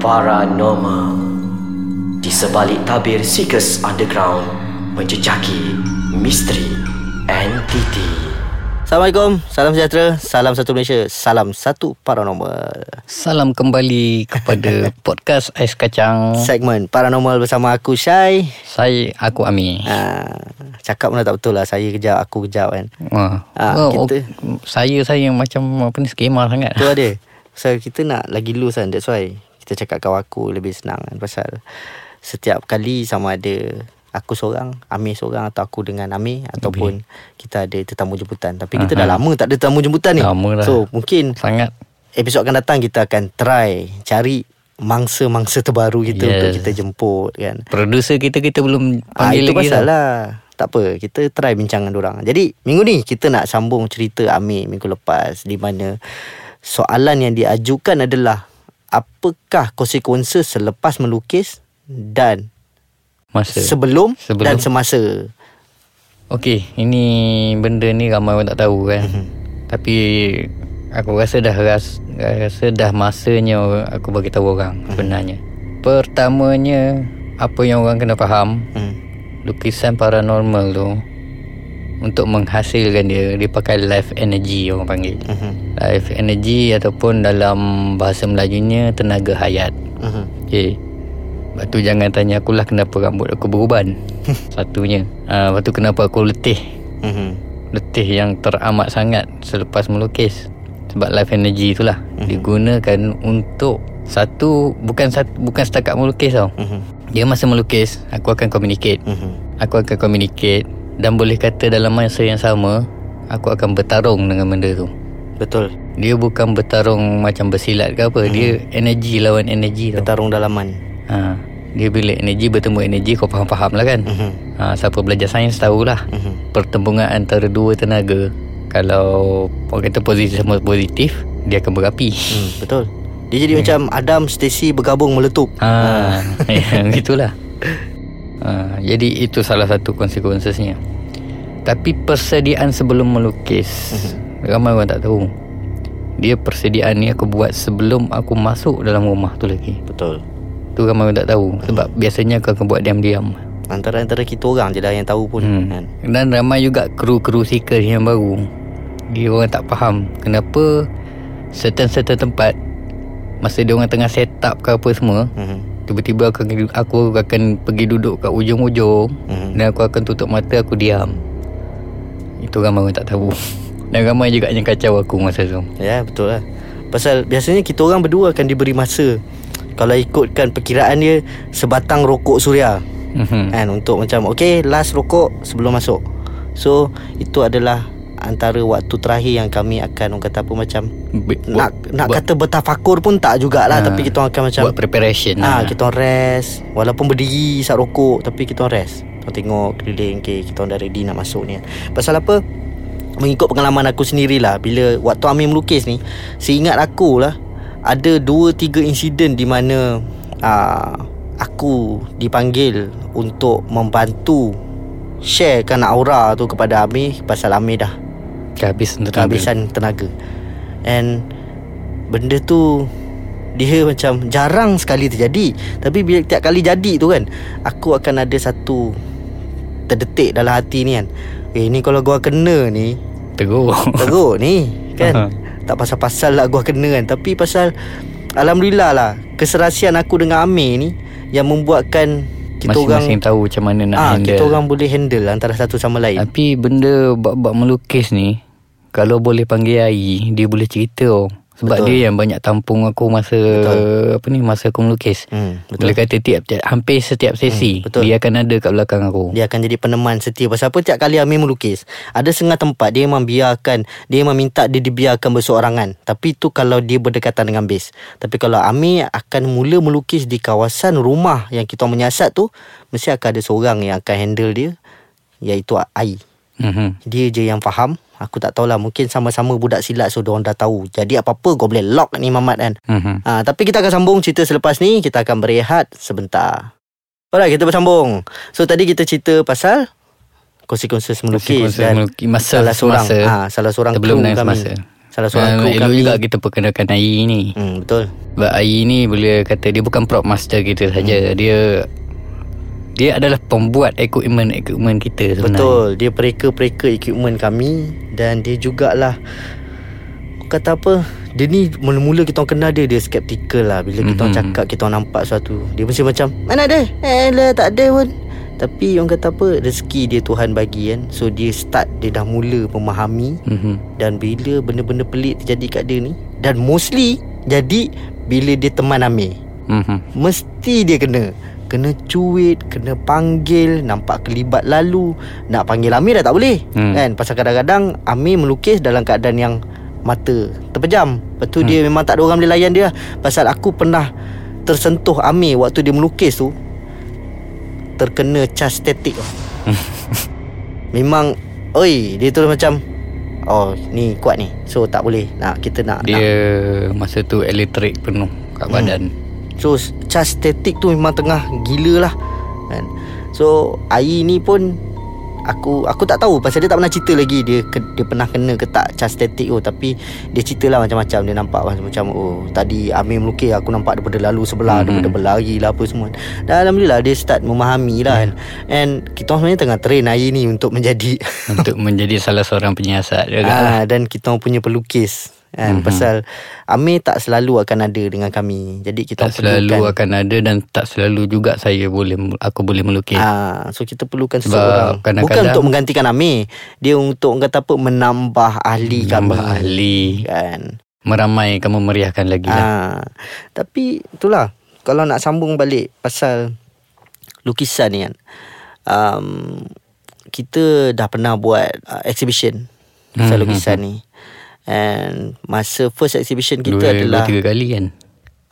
Paranormal Di sebalik tabir Seekers Underground Menjejaki misteri entiti Assalamualaikum, salam sejahtera, salam satu Malaysia, salam satu paranormal. Salam kembali kepada podcast Ais Kacang. Segmen paranormal bersama aku Syai. Saya aku Ami. Ha, cakap mana tak betul lah, saya kejap, aku kejap kan. Wah. Ah, oh, kita- oh, saya saya yang macam apa ni skema sangat. Tu ada. Pasal kita nak lagi loose kan, that's why kita cakap kawan aku lebih senang kan. Pasal setiap kali sama ada aku seorang, Amir seorang atau aku dengan Amir ataupun kita ada tetamu jemputan. Tapi kita dah lama tak ada tetamu jemputan ni. Lama dah. So mungkin Sangat. episod akan datang kita akan try cari mangsa-mangsa terbaru kita Yes. untuk kita jemput kan. Producer kita kita belum Ah panggil itu lagi pasal tau. lah. Tak apa, kita try bincang dengan orang. Jadi minggu ni kita nak sambung cerita Amir minggu lepas di mana soalan yang diajukan adalah apakah konsekuensi selepas melukis dan Masa. sebelum, Sebelum. dan semasa. Okey, ini benda ni ramai orang tak tahu kan. Mhm. Tapi aku rasa dah ras, rasa dah masanya aku bagi tahu orang Mhm. sebenarnya. Pertamanya apa yang orang kena faham Hmm. lukisan paranormal tu untuk menghasilkan dia dia pakai life energy orang panggil. Mhm. Life energy ataupun dalam bahasa Melajunya tenaga hayat. Mhm. Okey. Lepas tu jangan tanya aku lah kenapa rambut aku beruban. Satunya. Ah, lepas tu kenapa aku letih. Mhm. Letih yang teramat sangat selepas melukis. Sebab life energy itulah Mhm. digunakan untuk satu bukan satu, bukan setakat melukis tau. Mhm. Dia masa melukis aku akan communicate. Mhm. Aku akan communicate dan boleh kata dalam masa yang sama aku akan bertarung dengan benda tu. Betul. Dia bukan bertarung macam bersilat ke apa. Dia energi lawan energi tau. Bertarung dalaman. Ha, dia bila energi bertemu energi kau faham-faham lah kan. Mhm. Ha, siapa belajar sains tahulah. Mhm. Pertembungan antara dua tenaga kalau orang kata positif sama positif dia akan berapi. Hmm, betul. Dia jadi macam Adam Stacy bergabung meletup. Ha, yang gitulah. Ha, jadi itu salah satu konsekuensinya. Tapi persediaan sebelum melukis ramai orang tak tahu. Dia persediaan ni aku buat sebelum aku masuk dalam rumah tu lagi. Betul. Tu ramai orang tak tahu sebab biasanya aku akan buat diam-diam. Antara-antara kita orang je lah yang tahu pun Hmm. kan. Dan ramai juga kru-kru seeker yang baru. Dia orang tak faham kenapa certain-certain tempat masa dia orang tengah set up ke apa semua, Mhm. tiba-tiba aku, akan- aku akan pergi duduk kat ujung-ujung Mhm. dan aku akan tutup mata aku diam. Itu ramai orang tak tahu. Dan ramai juga yang kacau aku masa tu. Ya betul lah Pasal biasanya kita orang berdua akan diberi masa Kalau ikutkan perkiraan dia Sebatang rokok suria Mhm. kan Untuk macam Okay last rokok sebelum masuk So itu adalah Antara waktu terakhir yang kami akan Orang kata apa macam Be- Nak buat, nak buat, kata bertafakur pun tak jugalah Ha. Tapi kita akan macam buat preparation Ah, lah. kita orang rest Walaupun berdiri Isap rokok Tapi kita orang rest Orang tengok keliling Okay kita orang dah ready nak masuk ni Pasal apa? Mengikut pengalaman aku sendirilah Bila waktu Amir melukis ni Seingat aku lah Ada dua tiga insiden di mana uh, Aku dipanggil Untuk membantu Sharekan aura tu kepada Amir Pasal Amir dah Kehabisan tenaga. kehabisan tenaga. And Benda tu Dia macam jarang sekali terjadi. Tapi bila tiap kali jadi tu kan Aku akan ada satu Terdetik dalam hati ni kan Eh ni kalau gua kena ni Teruk. Teruk ni Kan Aha. Tak pasal-pasal lah gua kena kan Tapi pasal Alhamdulillah lah Keserasian aku dengan Amir ni Yang membuatkan Kita orang Masing-masing tahu macam mana nak ah, handle. Kita orang boleh handle Antara satu sama lain Tapi benda bab-bab melukis ni Kalau boleh panggil air Dia boleh cerita oh. Sebab Betul. dia yang banyak tampung aku masa Betul. Apa ni Masa aku melukis hmm, Boleh Betul kata tiap, tiap Hampir setiap sesi Hmm, betul. Dia akan ada kat belakang aku. Dia akan jadi peneman setia. Pasal apa tiap kali Amir melukis Ada setengah tempat Dia memang biarkan Dia memang minta dia dibiarkan berseorangan Tapi tu kalau dia berdekatan dengan base. Tapi kalau Amir akan mula melukis Di kawasan rumah Yang kita menyiasat tu Mesti akan ada seorang yang akan handle dia Iaitu Ai mm-hmm. Dia je yang faham. Aku tak tahulah Mungkin sama-sama budak silat So diorang dah tahu. Jadi apa-apa kau boleh lock ni Mamat kan? Mm-hmm. ha, Tapi kita akan sambung cerita selepas ni. Kita akan berehat sebentar. Alright kita bersambung. So tadi kita cerita pasal Konsekuensi melukis Konsekuensi dan melukis masa- salah seorang. Semasa ha, salah seorang Sebelum kru kami. semasa. Salah seorang uh, kru kami. juga kita perkenalkan Ayi ni. Hmm, Betul. Sebab Ayi ni boleh kata Dia bukan prop master kita saja. Dia Dia adalah pembuat equipment-equipment kita sebenarnya. Betul. Dia pereka-pereka equipment kami Dan dia jugalah Kata apa Dia ni mula-mula kita orang kenal dia Dia skeptical lah. Bila kita orang Mhm. cakap Kita orang nampak suatu Dia mesti macam Mana ada? Eh lah tak ada pun. Tapi orang kata apa Rezeki dia Tuhan bagi kan. So dia start Dia dah mula memahami mm-hmm. Dan bila benda-benda pelik terjadi kat dia ni Dan mostly Jadi Bila dia teman Amir. Mm-hmm. Mesti dia kena Kena cuit Kena panggil Nampak kelibat lalu. Nak panggil Amir dah tak boleh Hmm. Kan? Pasal kadang-kadang Amir melukis dalam keadaan yang Mata Terpejam. Lepas tu hmm. dia memang tak ada orang boleh layan dia. Pasal aku pernah Tersentuh Amir Waktu dia melukis tu Terkena cas statik Memang Oi Dia tu macam Oh ni kuat ni. So tak boleh. Nak kita nak, nak. Dia masa tu elektrik penuh kat Hmm. badan So charge static tu memang tengah gila lah kan? So Ai ni pun Aku aku tak tahu Pasal dia tak pernah cerita lagi Dia ke, dia pernah kena ke tak Charge static tu Tapi Dia cerita lah macam-macam Dia nampak macam, macam Oh tadi Amir melukis Aku nampak daripada lalu sebelah Mhm. mm-hmm. Daripada berlari lah apa semua Dan Alhamdulillah Dia start memahami lah kan And kita sebenarnya tengah train Ai ni Untuk menjadi untuk menjadi salah seorang penyiasat juga. Ah, dan kita punya pelukis kan Mhm. mm-hmm. pasal Amir tak selalu akan ada dengan kami. Jadi kita tak orang selalu perlukan akan ada dan tak selalu juga saya boleh aku boleh melukis. Ah, so kita perlukan seseorang. kadang-kadang- Bukan untuk menggantikan Amir. Dia untuk kata apa menambah ahli Tambah kami. ahli, Kan. meramaikan memeriahkan lagi lah. Ah, tapi itulah kalau nak sambung balik pasal lukisan ni kan. Um, kita dah pernah buat uh, exhibition pasal Hmm, lukisan ni. And masa first exhibition kita dua, adalah dua tiga kali kan.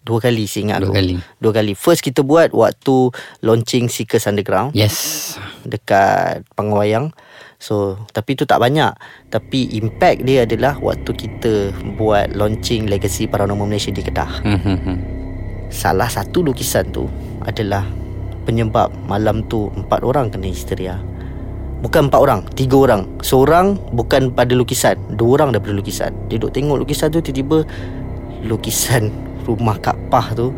Dua kali saya ingat Dua aku. kali. Dua kali First kita buat Waktu launching Seekers Underground Yes. Dekat Pangwayang So Tapi tu tak banyak Tapi impact dia adalah Waktu kita Buat launching Legacy Paranormal Malaysia di Kedah Mhm. Salah satu lukisan tu Adalah Penyebab Malam tu Empat orang kena histeria Bukan empat orang Tiga orang. Seorang Bukan pada lukisan Dua orang daripada lukisan. Dia duduk tengok lukisan tu Tiba-tiba Lukisan Rumah Kak Pah tu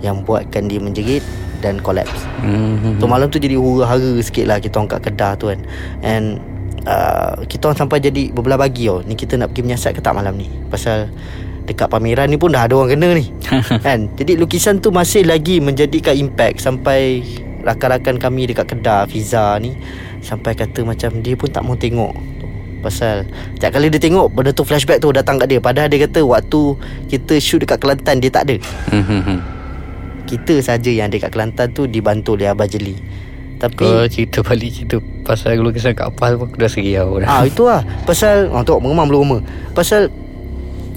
Yang buatkan dia menjerit Dan collapse Mhm. So malam tu jadi hura-hara sikit lah Kita orang kat Kedah tu kan. And uh, Kita orang sampai jadi Berbelah bagi oh Ni kita nak pergi menyiasat ke tak malam ni? Pasal Dekat pameran ni pun dah ada orang kena ni. Kan? Jadi lukisan tu masih lagi Menjadikan impact Sampai Rakan-rakan kami dekat Kedah Fiza ni Sampai kata macam Dia pun tak mau tengok Pasal Setiap kali dia tengok Benda tu flashback tu Datang kat dia. Padahal dia kata Waktu Kita shoot dekat Kelantan Dia tak ada. Mhm. Kita saja yang dekat Kelantan tu Dibantu oleh Abah Jeli. Tapi Kau cerita balik cerita pasal lukisan kat apa aku dah seriau dah. Ah itu lah Pasal ah, Tengok mengemam belum rumah. Pasal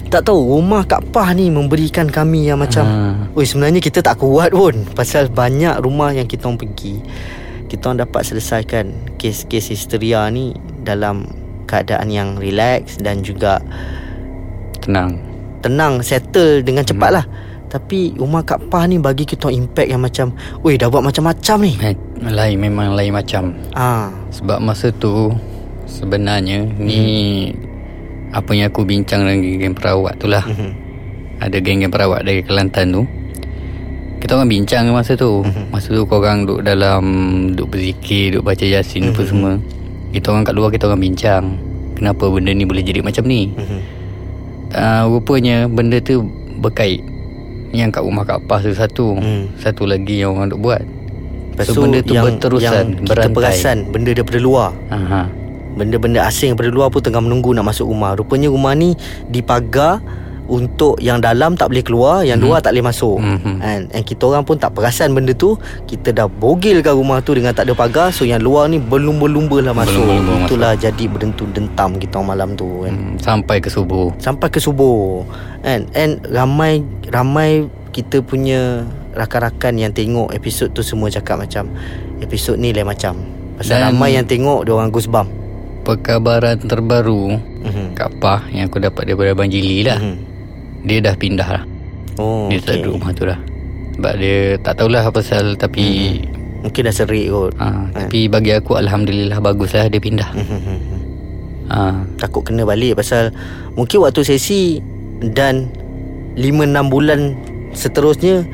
Tak tahu Rumah Kak Pah ni Memberikan kami yang macam Ah. Oi sebenarnya kita tak kuat pun Pasal banyak rumah yang kita orang pergi Kita orang dapat selesaikan Kes-kes histeria ni Dalam keadaan yang relax Dan juga Tenang. Tenang Settle dengan cepat lah Tapi rumah Kak Pah ni Bagi kita impact yang macam Oi dah buat macam-macam ni Lain memang lain macam. Ah, Sebab masa tu sebenarnya ni apa yang aku bincang dengan geng perawat tu lah. mhm. Ada geng-geng perawat dari Kelantan tu. Kita orang bincang masa tu. Masa tu korang duduk dalam duduk berzikir, duduk baca yasin apa semua. Kita orang kat luar kita orang bincang. Kenapa benda ni boleh jadi macam ni? Mhm. Uh, rupanya benda tu berkait. Yang kat rumah Kak Pas tu satu. Hmm. Satu lagi yang orang duk buat. Lepas So, benda tu berterusan, yang kita berantai. perasan Benda daripada luar Aha. Benda-benda asing daripada luar pun tengah menunggu nak masuk rumah. Rupanya rumah ni dipagar Untuk yang dalam tak boleh keluar Yang luar tak boleh masuk. Mhm. kan? And kita orang pun tak perasan benda tu. Kita dah bogilkan rumah tu dengan tak ada pagar. So yang luar ni berlumba-lumba lah masuk. Berlumba-lumba masuk. Itulah jadi berdentu dentam kita malam tu kan. Hmm, sampai ke subuh. Sampai ke subuh. And, and ramai Ramai kita punya Rakan-rakan yang tengok episod tu semua cakap macam Episod ni lain macam. Pasal Dan- ramai yang tengok Dia orang goosebump Perkabaran terbaru Mhm. Kak Pah yang aku dapat daripada Abang Jili lah. Mhm. Dia dah pindah lah. Oh Dia tak okay. duduk rumah tu dah. Sebab dia tak tahulah apa pasal tapi Mungkin dah serik kot ha, tapi bagi aku alhamdulillah baguslah dia pindah. Mhm. Ah, Takut kena balik Pasal Mungkin waktu sesi Dan 5-6 bulan Seterusnya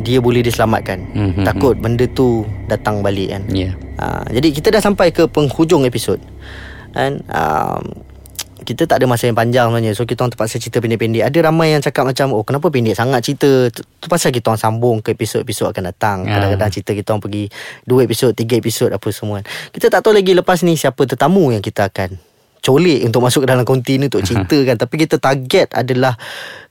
Dia boleh diselamatkan Mhm. Takut benda tu Datang balik kan Ya. Ha, jadi kita dah sampai ke penghujung episod. Dan um, kita tak ada masa yang panjang sebenarnya. So kita orang terpaksa cerita pendek-pendek. Ada ramai yang cakap macam oh kenapa pendek sangat cerita. Tu, pasal kita orang sambung ke episod-episod akan datang. Ya. Kadang-kadang cerita kita orang pergi dua episod, tiga episod apa semua. Kita tak tahu lagi lepas ni siapa tetamu yang kita akan colik untuk masuk ke dalam konti ni untuk cerita kan. Tapi kita target adalah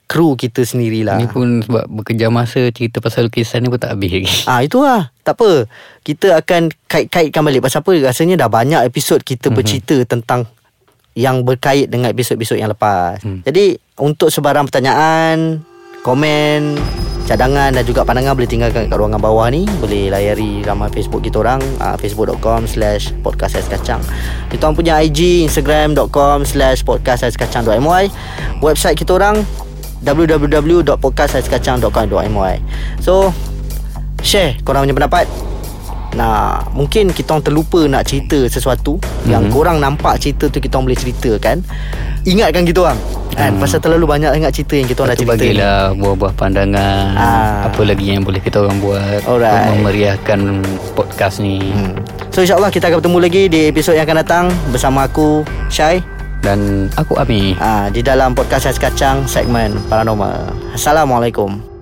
kru kita sendirilah. Ni pun sebab bekerja masa cerita pasal lukisan ni pun tak habis lagi. Ah itu lah Tak apa Kita akan kait-kaitkan balik Pasal apa Rasanya dah banyak episod Kita mm-hmm. bercerita tentang Yang berkait dengan episod-episod yang lepas mm. Jadi Untuk sebarang pertanyaan Komen Cadangan dan juga pandangan Boleh tinggalkan kat ruangan bawah ni Boleh layari laman Facebook kita orang uh, Facebook.com slash podcast ais kacang Kita orang punya IG Instagram.com slash podcast ais kacang.my Website kita orang www.podcastaiskacang.com.my So Share korang punya pendapat Nah, mungkin kita orang terlupa nak cerita sesuatu mm-hmm. yang korang nampak cerita tu kita orang boleh ceritakan. Ingatkan kita orang. Kan? Hmm. Pasal terlalu banyak sangat cerita yang kita orang dah Lepas cerita. ni. bagilah buah-buah pandangan Ah. Apa lagi yang boleh kita orang buat Alright. Untuk memeriahkan podcast ni Hmm. So insyaAllah kita akan bertemu lagi di episod yang akan datang bersama aku Syai Dan aku Ami ah, di dalam podcast Ais Kacang segmen Paranormal. Assalamualaikum.